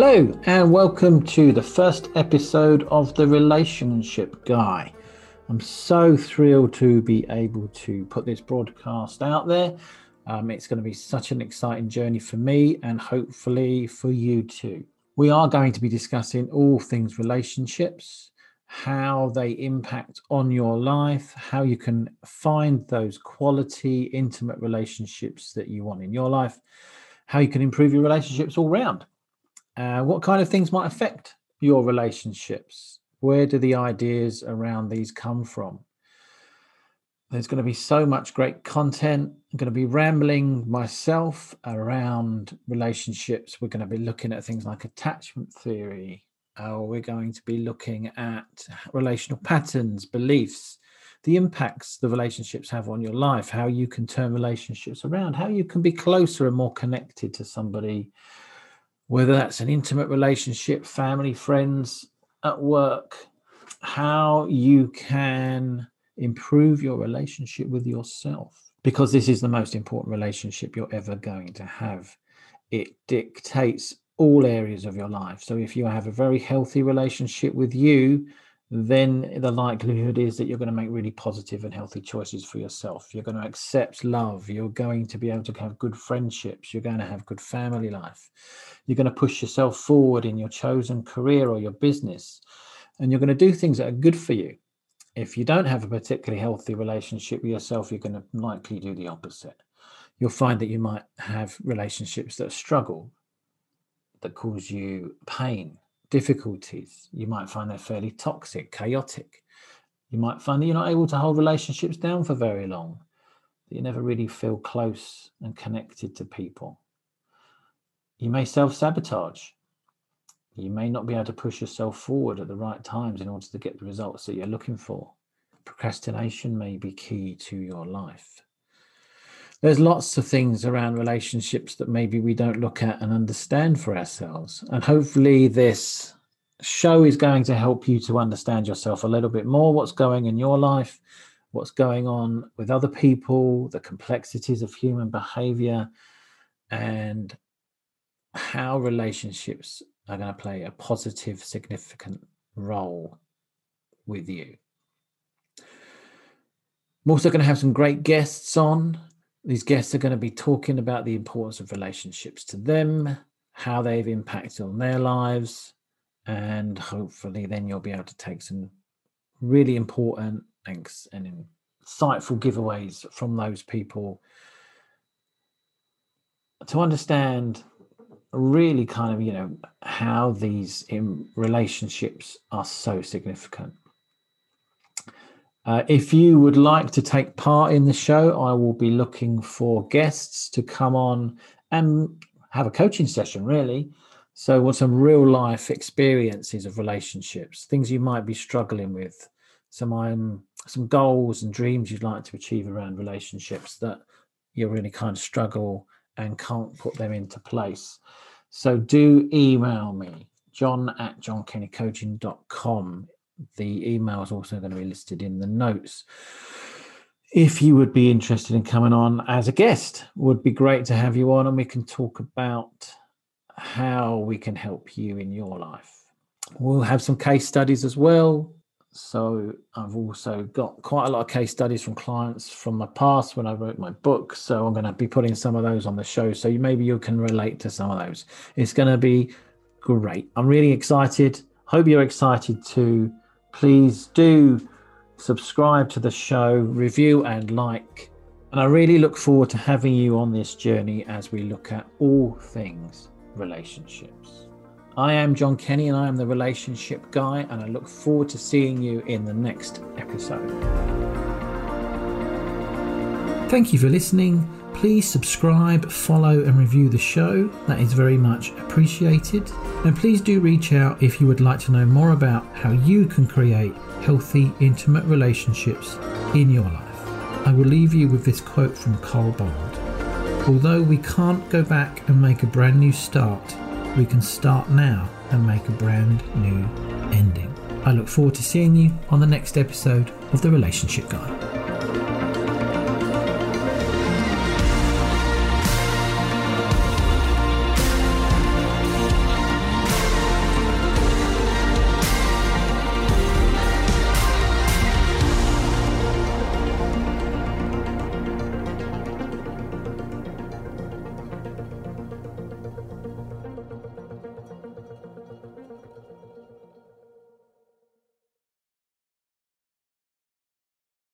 Hello, and welcome to the first episode of The Relationship Guy. I'm so thrilled to be able to put this broadcast out there. Um, it's going to be such an exciting journey for me and hopefully for you too. We are going to be discussing all things relationships, how they impact on your life, how you can find those quality, intimate relationships that you want in your life, how you can improve your relationships all round. Uh, what kind of things might affect your relationships? Where do the ideas around these come from? There's going to be so much great content. I'm going to be rambling myself around relationships. We're going to be looking at things like attachment theory. Uh, we're going to be looking at relational patterns, beliefs, the impacts the relationships have on your life, how you can turn relationships around, how you can be closer and more connected to somebody whether that's an intimate relationship, family, friends, at work, how you can improve your relationship with yourself. Because this is the most important relationship you're ever going to have. It dictates all areas of your life. So if you have a very healthy relationship with you, then the likelihood is that you're going to make really positive and healthy choices for yourself. You're going to accept love. You're going to be able to have good friendships. You're going to have good family life. You're going to push yourself forward in your chosen career or your business. And you're going to do things that are good for you. If you don't have a particularly healthy relationship with yourself, you're going to likely do the opposite. You'll find that you might have relationships that struggle, that cause you pain, difficulties. You might find they're fairly toxic, chaotic. You might find that you're not able to hold relationships down for very long, that you never really feel close and connected to people. You may self sabotage. You may not be able to push yourself forward at the right times in order to get the results that you're looking for. Procrastination may be key to your life. There's lots of things around relationships that maybe we don't look at and understand for ourselves. And hopefully, this show is going to help you to understand yourself a little bit more what's going in your life, what's going on with other people, the complexities of human behavior, and how relationships are going to play a positive, significant role with you. I'm also going to have some great guests on these guests are going to be talking about the importance of relationships to them, how they've impacted on their lives, and hopefully then you'll be able to take some really important and insightful giveaways from those people to understand really kind of you know how these relationships are so significant uh, if you would like to take part in the show, I will be looking for guests to come on and have a coaching session, really. So, what some real life experiences of relationships, things you might be struggling with, some um, some goals and dreams you'd like to achieve around relationships that you really kind of struggle and can't put them into place. So, do email me, john at johnkennycoaching.com the email is also going to be listed in the notes. If you would be interested in coming on as a guest, would be great to have you on and we can talk about how we can help you in your life. We'll have some case studies as well. So I've also got quite a lot of case studies from clients from my past when I wrote my book. So I'm going to be putting some of those on the show. So maybe you can relate to some of those. It's going to be great. I'm really excited. Hope you're excited too please do subscribe to the show, review, and like. And I really look forward to having you on this journey as we look at all things relationships. I am John Kenny and I am the relationship guy, and I look forward to seeing you in the next episode. Thank you for listening. Please subscribe, follow, and review the show. That is very much appreciated. And please do reach out if you would like to know more about how you can create healthy, intimate relationships in your life. I will leave you with this quote from Carl Bond. Although we can't go back and make a brand new start, we can start now and make a brand new ending. I look forward to seeing you on the next episode of The Relationship Guy.